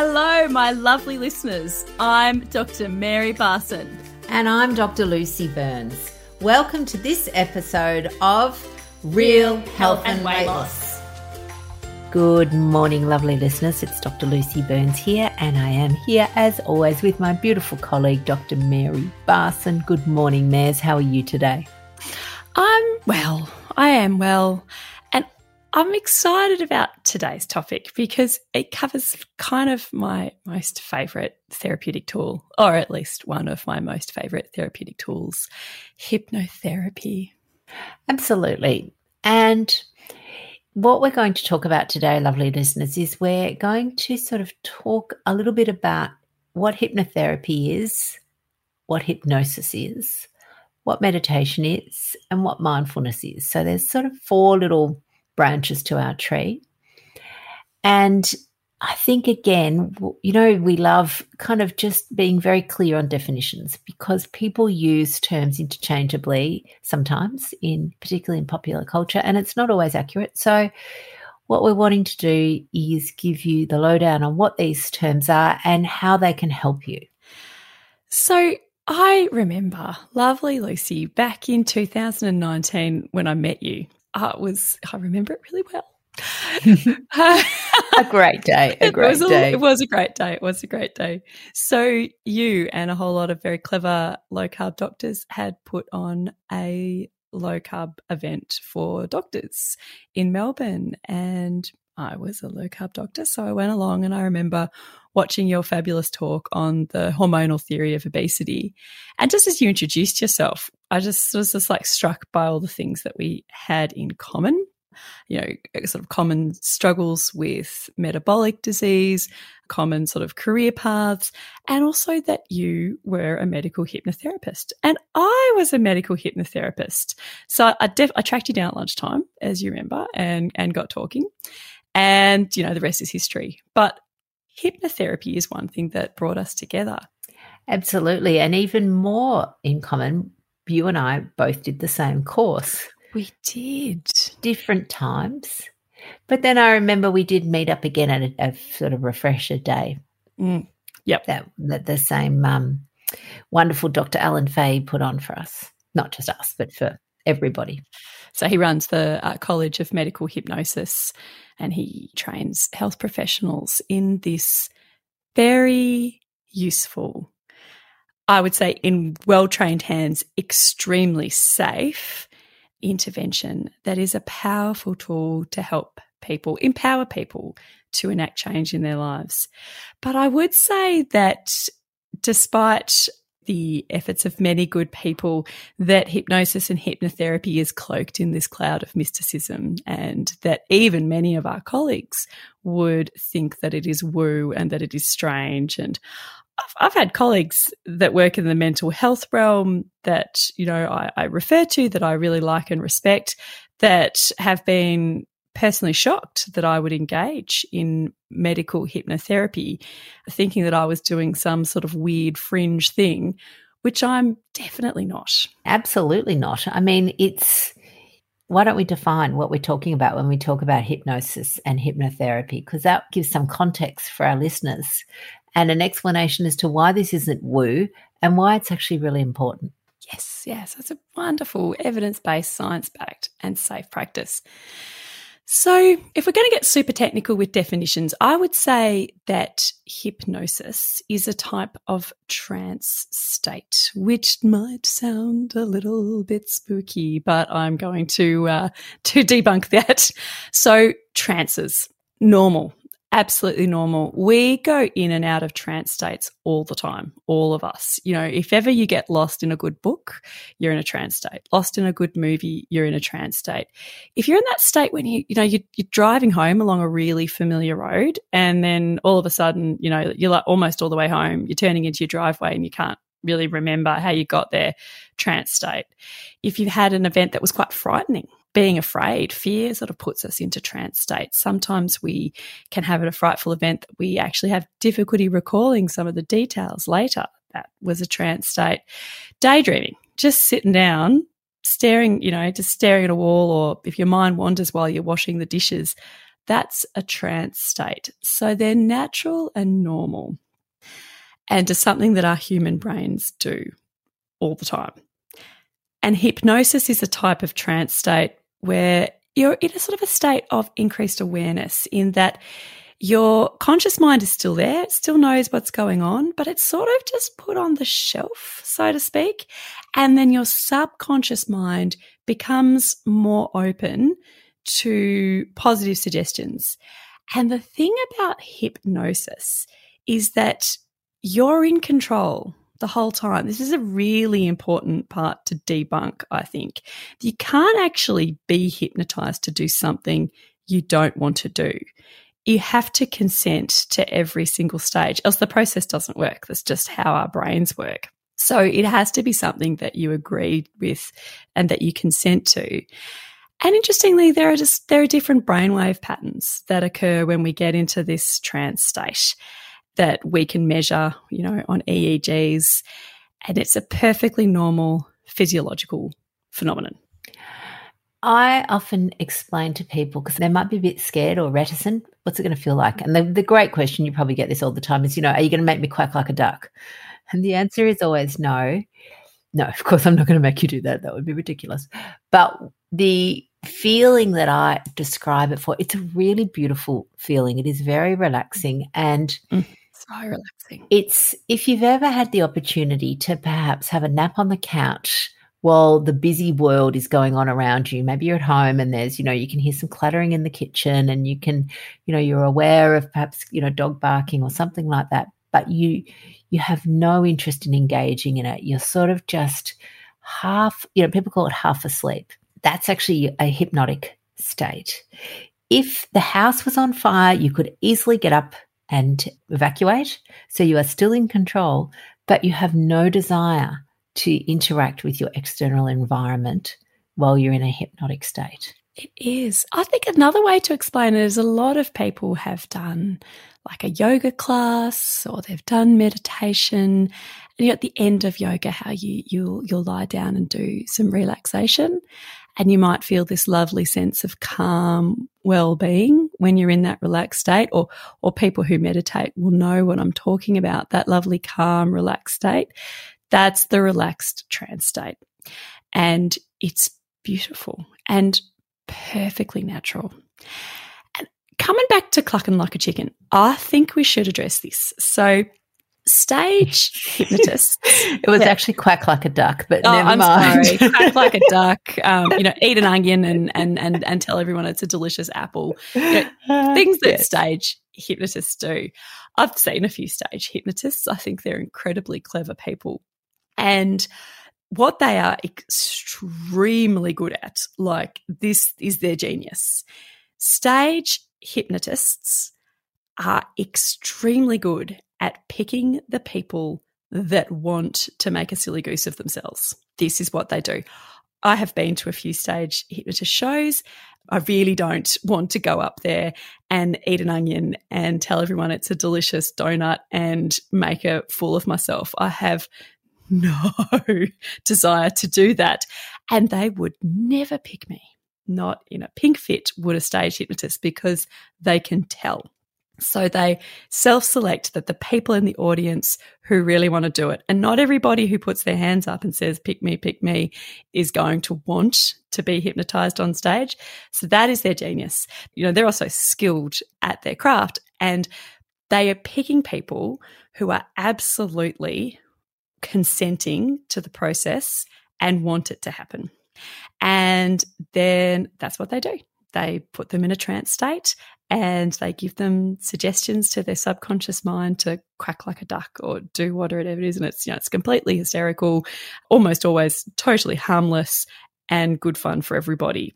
Hello, my lovely listeners. I'm Dr. Mary Barson. And I'm Dr. Lucy Burns. Welcome to this episode of Real Health and, Weight Loss. Good morning, lovely listeners. It's Dr. Lucy Burns here, and I am here as always with my beautiful colleague, Dr. Mary Barson. Good morning, Mares. How are you today? I'm well. I am well. I'm excited about today's topic because it covers kind of my most favorite therapeutic tool, or at least one of my most favorite therapeutic tools hypnotherapy. Absolutely. And what we're going to talk about today, lovely listeners, is we're going to sort of talk a little bit about what hypnotherapy is, what hypnosis is, what meditation is, and what mindfulness is. So there's sort of four little branches to our tree. And I think, again, you know, we love kind of just being very clear on definitions because people use terms interchangeably sometimes, in particularly in popular culture, and it's not always accurate. So, what we're wanting to do is give you the lowdown on what these terms are and how they can help you. So, I remember, lovely Lucy, back in 2019 when I met you, uh, was I remember it really well. a great day. A great it day. A, it was a great day. It was a great day. So you and a whole lot of very clever low carb doctors had put on a low carb event for doctors in Melbourne, and I was a low carb doctor, so I went along and I remember watching your fabulous talk on the hormonal theory of obesity. And just as you introduced yourself, I just was just like struck by all the things that we had in common. You know, uh, sort of common struggles with metabolic disease, common sort of career paths, and also that you were a medical hypnotherapist. And I was a medical hypnotherapist. So I, def- I tracked you down at lunchtime, as you remember, and, and got talking. And, you know, the rest is history. But hypnotherapy is one thing that brought us together. Absolutely. And even more in common, you and I both did the same course. We did. Different times. But then I remember we did meet up again at a, a sort of refresher day. Mm. Yep. That, that the same um, wonderful Dr. Alan Fay put on for us. Not just us, but for everybody. So he runs the uh, College of Medical Hypnosis and he trains health professionals in this very useful, I would say, in well trained hands, extremely safe intervention that is a powerful tool to help people, empower people to enact change in their lives. But I would say that despite the efforts of many good people that hypnosis and hypnotherapy is cloaked in this cloud of mysticism, and that even many of our colleagues would think that it is woo and that it is strange. And I've, I've had colleagues that work in the mental health realm that, you know, I, I refer to that I really like and respect that have been personally shocked that I would engage in medical hypnotherapy, thinking that I was doing some sort of weird fringe thing, which I'm definitely not. Absolutely not. I mean, it's why don't we define what we're talking about when we talk about hypnosis and hypnotherapy? Because that gives some context for our listeners and an explanation as to why this isn't woo and why it's actually really important. Yes, yes, it's a wonderful evidence based, science backed, and safe practice. So, if we're going to get super technical with definitions, I would say that hypnosis is a type of trance state, which might sound a little bit spooky, but I'm going to uh, to debunk that. So, trances normal absolutely normal. We go in and out of trance states all the time, all of us. You know, if ever you get lost in a good book, you're in a trance state. Lost in a good movie, you're in a trance state. If you're in that state when you, you know, you're, you're driving home along a really familiar road and then all of a sudden, you know, you're like almost all the way home, you're turning into your driveway and you can't really remember how you got there, trance state. If you've had an event that was quite frightening, being afraid, fear sort of puts us into trance states. Sometimes we can have a frightful event that we actually have difficulty recalling some of the details later. That was a trance state. Daydreaming, just sitting down, staring, you know, just staring at a wall, or if your mind wanders while you're washing the dishes, that's a trance state. So they're natural and normal and is something that our human brains do all the time. And hypnosis is a type of trance state where you're in a sort of a state of increased awareness in that your conscious mind is still there, it still knows what's going on, but it's sort of just put on the shelf, so to speak. And then your subconscious mind becomes more open to positive suggestions. And the thing about hypnosis is that you're in control the whole time. This is a really important part to debunk, I think. You can't actually be hypnotized to do something you don't want to do. You have to consent to every single stage, else the process doesn't work. That's just how our brains work. So it has to be something that you agree with and that you consent to. And interestingly, there are just there are different brainwave patterns that occur when we get into this trance state that we can measure, you know, on EEGs. And it's a perfectly normal physiological phenomenon. I often explain to people because they might be a bit scared or reticent. What's it going to feel like? And the, the great question, you probably get this all the time, is, you know, are you going to make me quack like a duck? And the answer is always no. No, of course, I'm not going to make you do that. That would be ridiculous. But the feeling that I describe it for, it's a really beautiful feeling. It is very relaxing. And mm so relaxing. It's if you've ever had the opportunity to perhaps have a nap on the couch while the busy world is going on around you. Maybe you're at home and there's, you know, you can hear some clattering in the kitchen and you can, you know, you're aware of perhaps, you know, dog barking or something like that, but you you have no interest in engaging in it. You're sort of just half, you know, people call it half asleep. That's actually a hypnotic state. If the house was on fire, you could easily get up and evacuate. So you are still in control, but you have no desire to interact with your external environment while you're in a hypnotic state. It is. I think another way to explain it is a lot of people have done like a yoga class or they've done meditation. And at the end of yoga, how you you'll you'll lie down and do some relaxation and you might feel this lovely sense of calm well-being when you're in that relaxed state or or people who meditate will know what I'm talking about that lovely calm relaxed state. That's the relaxed trance state. And it's beautiful and perfectly natural. And coming back to clucking like a chicken I think we should address this. So stage hypnotist. it was yeah. actually quack like a duck, but oh, never I'm mind. sorry. quack like a duck. Um, you know, eat an onion and and and and tell everyone it's a delicious apple. You know, things that yes. stage hypnotists do. I've seen a few stage hypnotists. I think they're incredibly clever people, and what they are extremely good at, like this, is their genius. Stage hypnotists are extremely good at picking the people that want to make a silly goose of themselves. This is what they do. I have been to a few stage hypnotist shows. I really don't want to go up there and eat an onion and tell everyone it's a delicious donut and make a fool of myself. I have no desire to do that. And they would never pick me. Not in a pink fit would a stage hypnotist because they can tell. So they self select that the people in the audience who really want to do it, and not everybody who puts their hands up and says, pick me, pick me, is going to want to be hypnotized on stage. So that is their genius. You know, they're also skilled at their craft and they are picking people who are absolutely consenting to the process and want it to happen. And then that's what they do. They put them in a trance state and they give them suggestions to their subconscious mind to quack like a duck or do whatever it is. And it's, you know, it's completely hysterical, almost always totally harmless and good fun for everybody.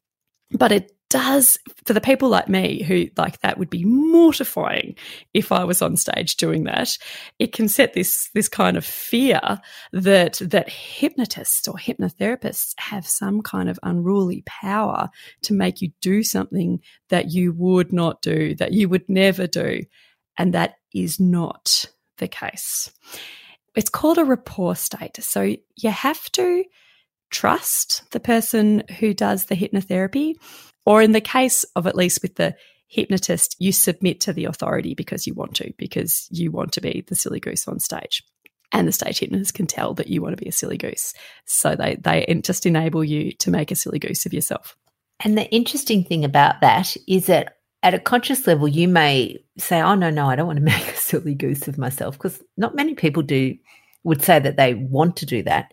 But it does for the people like me who like that would be mortifying if I was on stage doing that. It can set this this kind of fear that that hypnotists or hypnotherapists have some kind of unruly power to make you do something that you would not do, that you would never do. And that is not the case. It's called a rapport state. So you have to trust the person who does the hypnotherapy or in the case of at least with the hypnotist, you submit to the authority because you want to, because you want to be the silly goose on stage. And the stage hypnotist can tell that you want to be a silly goose. So they, they just enable you to make a silly goose of yourself. And the interesting thing about that is that at a conscious level, you may say, Oh, no, no, I don't want to make a silly goose of myself because not many people do would say that they want to do that.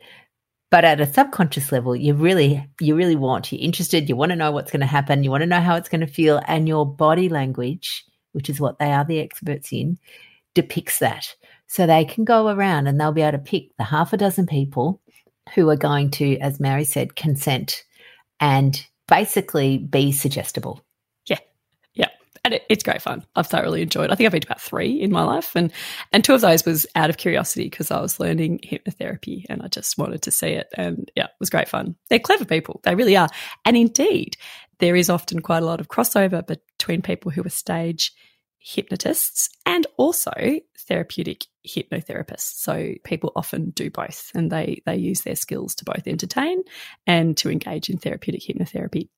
But at a subconscious level, you really, you really want, you're interested, you want to know what's going to happen, you want to know how it's going to feel, and your body language, which is what they are the experts in, depicts that. So they can go around and they'll be able to pick the half a dozen people who are going to, as Mary said, consent and basically be suggestible and it, it's great fun. I've thoroughly enjoyed. It. I think I've been to about three in my life, and and two of those was out of curiosity because I was learning hypnotherapy and I just wanted to see it. And yeah, it was great fun. They're clever people, they really are. And indeed, there is often quite a lot of crossover between people who are stage hypnotists and also therapeutic hypnotherapists. So people often do both, and they they use their skills to both entertain and to engage in therapeutic hypnotherapy.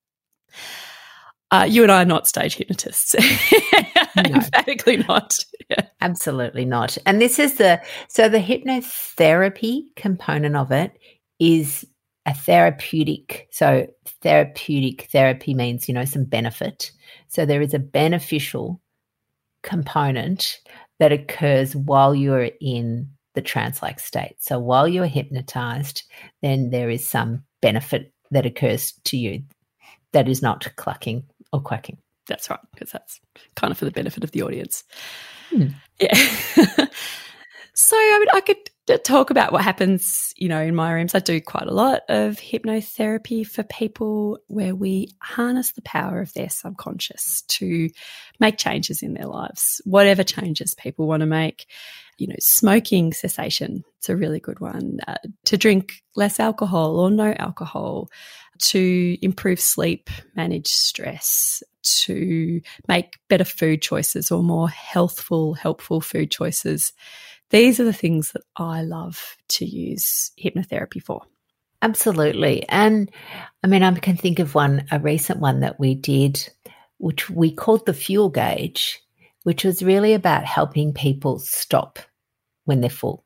Uh, you and I are not stage hypnotists. no. Emphatically not. Yeah. Absolutely not. And this is the so the hypnotherapy component of it is a therapeutic. So therapeutic therapy means, you know, some benefit. So there is a beneficial component that occurs while you're in the trance like state. So while you're hypnotized, then there is some benefit that occurs to you that is not clucking or quacking. That's right, because that's kind of for the benefit of the audience. Hmm. Yeah. so I mean, I could talk about what happens, you know, in my rooms. I do quite a lot of hypnotherapy for people where we harness the power of their subconscious to make changes in their lives, whatever changes people want to make. You know, smoking cessation, it's a really good one. Uh, to drink less alcohol or no alcohol, to improve sleep, manage stress, to make better food choices or more healthful, helpful food choices. These are the things that I love to use hypnotherapy for. Absolutely. And I mean, I can think of one, a recent one that we did, which we called the fuel gauge, which was really about helping people stop when they're full.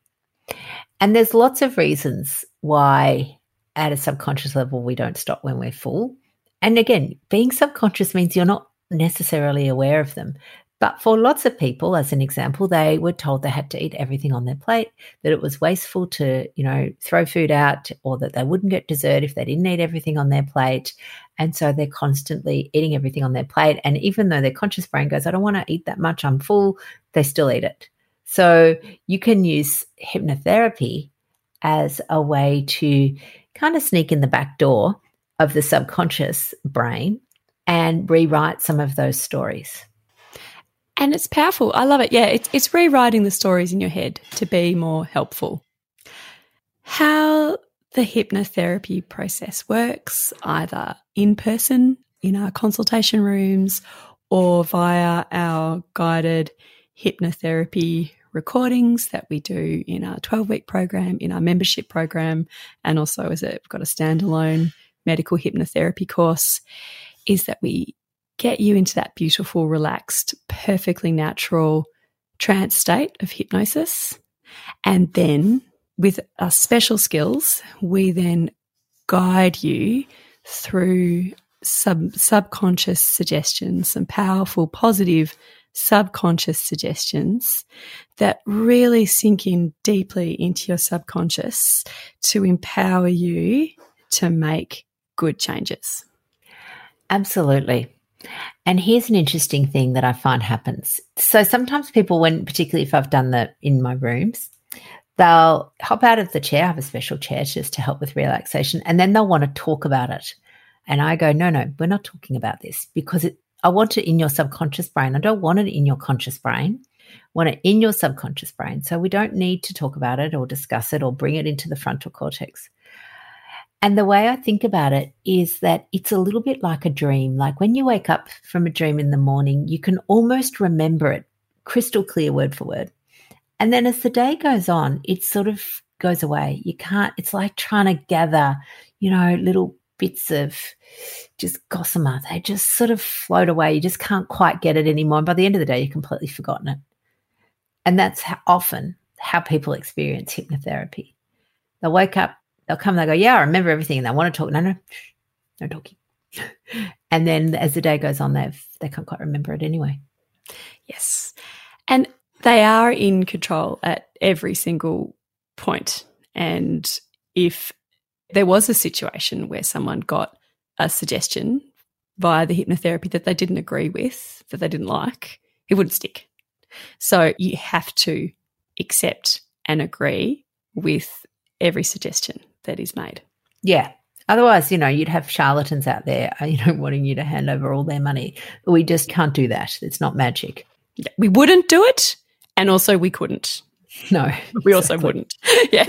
And there's lots of reasons why at a subconscious level, we don't stop when we're full. And again, being subconscious means you're not necessarily aware of them. But for lots of people, as an example, they were told they had to eat everything on their plate, that it was wasteful to, you know, throw food out, or that they wouldn't get dessert if they didn't eat everything on their plate. And so they're constantly eating everything on their plate. And even though their conscious brain goes, I don't want to eat that much, I'm full, they still eat it. So you can use hypnotherapy as a way to kind of sneak in the back door of the subconscious brain and rewrite some of those stories. And it's powerful. I love it. Yeah, it's, it's rewriting the stories in your head to be more helpful. How the hypnotherapy process works, either in person in our consultation rooms or via our guided hypnotherapy recordings that we do in our 12 week program, in our membership program, and also as a, we've got a standalone medical hypnotherapy course, is that we get you into that beautiful, relaxed, perfectly natural trance state of hypnosis. And then with our special skills, we then guide you through sub subconscious suggestions, some powerful, positive subconscious suggestions that really sink in deeply into your subconscious to empower you to make good changes. Absolutely. And here's an interesting thing that I find happens. So sometimes people, when particularly if I've done that in my rooms, they'll hop out of the chair. I have a special chair just to help with relaxation, and then they'll want to talk about it. And I go, no, no, we're not talking about this because it, I want it in your subconscious brain. I don't want it in your conscious brain. I want it in your subconscious brain. So we don't need to talk about it or discuss it or bring it into the frontal cortex. And the way I think about it is that it's a little bit like a dream. Like when you wake up from a dream in the morning, you can almost remember it crystal clear word for word. And then as the day goes on, it sort of goes away. You can't, it's like trying to gather, you know, little bits of just gossamer. They just sort of float away. You just can't quite get it anymore. And by the end of the day, you've completely forgotten it. And that's how, often how people experience hypnotherapy. They'll wake up, they'll come, and they go, Yeah, I remember everything. And they want to talk. No, no, no talking. and then as the day goes on, they've they can't quite remember it anyway. Yes. And they are in control at every single point. And if there was a situation where someone got a suggestion via the hypnotherapy that they didn't agree with, that they didn't like, it wouldn't stick. So you have to accept and agree with every suggestion that is made. Yeah. Otherwise, you know, you'd have charlatans out there, uh, you know, wanting you to hand over all their money. We just can't do that. It's not magic. We wouldn't do it, and also we couldn't. No, we also wouldn't. Yeah.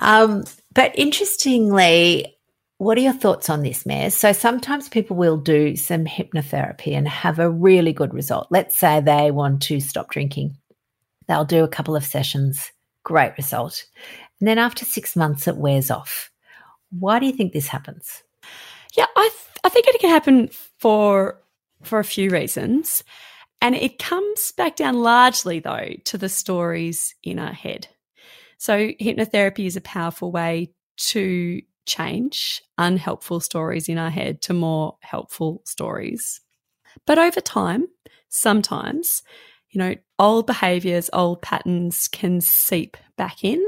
um, but interestingly, what are your thoughts on this, Mayor? So sometimes people will do some hypnotherapy and have a really good result. Let's say they want to stop drinking. They'll do a couple of sessions, great result. And then after six months, it wears off. Why do you think this happens? Yeah, I, th- I think it can happen for for a few reasons. And it comes back down largely, though, to the stories in our head. So, hypnotherapy is a powerful way to change unhelpful stories in our head to more helpful stories. But over time, sometimes, you know, old behaviors, old patterns can seep back in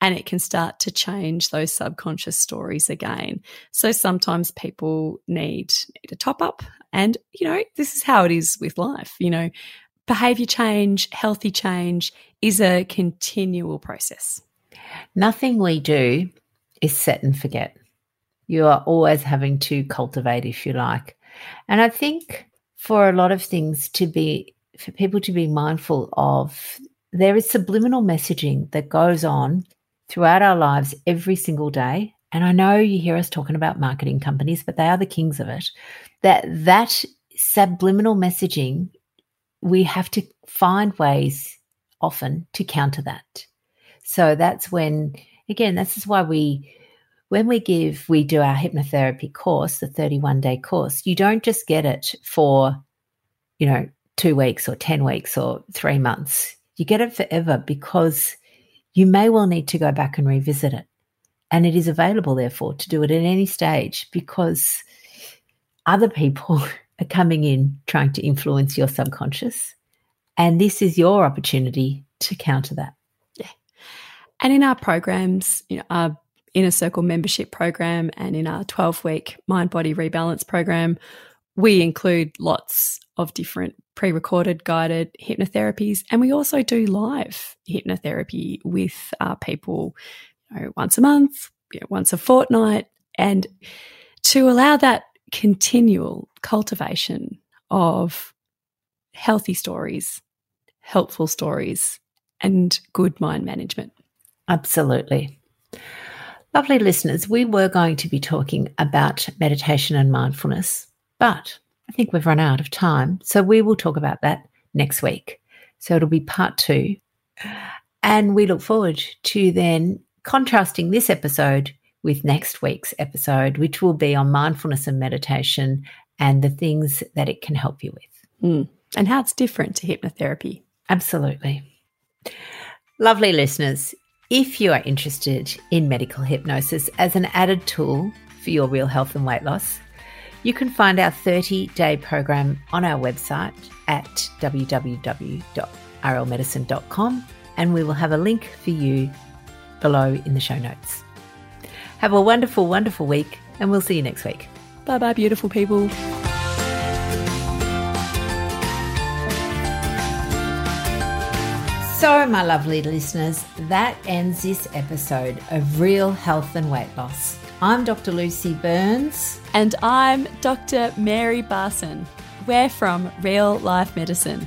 and it can start to change those subconscious stories again. So sometimes people need, need a top up. And, you know, this is how it is with life. You know, behavior change, healthy change is a continual process. Nothing we do is set and forget. You are always having to cultivate, if you like. And I think for a lot of things to be, for people to be mindful of, there is subliminal messaging that goes on throughout our lives every single day. And I know you hear us talking about marketing companies, but they are the kings of it. That that subliminal messaging, we have to find ways often to counter that. So that's when again, this is why we, when we give, we do our hypnotherapy course, the 31 day course, you don't just get it for, you know, two weeks or 10 weeks or three months. You get it forever because you may well need to go back and revisit it. And it is available, therefore, to do it at any stage because other people are coming in trying to influence your subconscious. And this is your opportunity to counter that. Yeah. And in our programs, you know, our inner circle membership program and in our 12 week mind body rebalance program, we include lots of different pre recorded guided hypnotherapies. And we also do live hypnotherapy with our people you know, once a month, you know, once a fortnight. And to allow that continual cultivation of healthy stories, helpful stories, and good mind management. Absolutely. Lovely listeners, we were going to be talking about meditation and mindfulness, but I think we've run out of time. So we will talk about that next week. So it'll be part two. And we look forward to then contrasting this episode with next week's episode, which will be on mindfulness and meditation and the things that it can help you with. Mm. And how it's different to hypnotherapy. Absolutely. Lovely listeners, if you are interested in medical hypnosis as an added tool for your real health and weight loss, you can find our 30 day program on our website at www.rlmedicine.com and we will have a link for you below in the show notes. Have a wonderful, wonderful week and we'll see you next week. Bye bye, beautiful people. So, my lovely listeners, that ends this episode of Real Health and Weight Loss. I'm Dr. Lucy Burns. And I'm Dr. Mary Barson. We're from Real Life Medicine.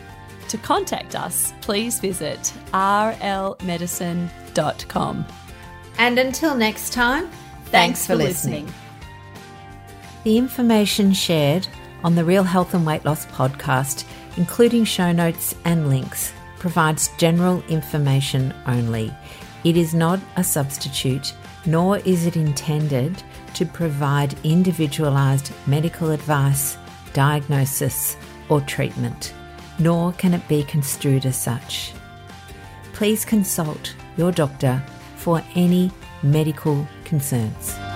To contact us, please visit rlmedicine.com. And until next time, thanks, thanks for, for listening. listening. The information shared on the Real Health and Weight Loss podcast, including show notes and links, provides general information only. It is not a substitute, nor is it intended to provide individualized medical advice, diagnosis, or treatment, nor can it be construed as such. Please consult your doctor for any medical concerns.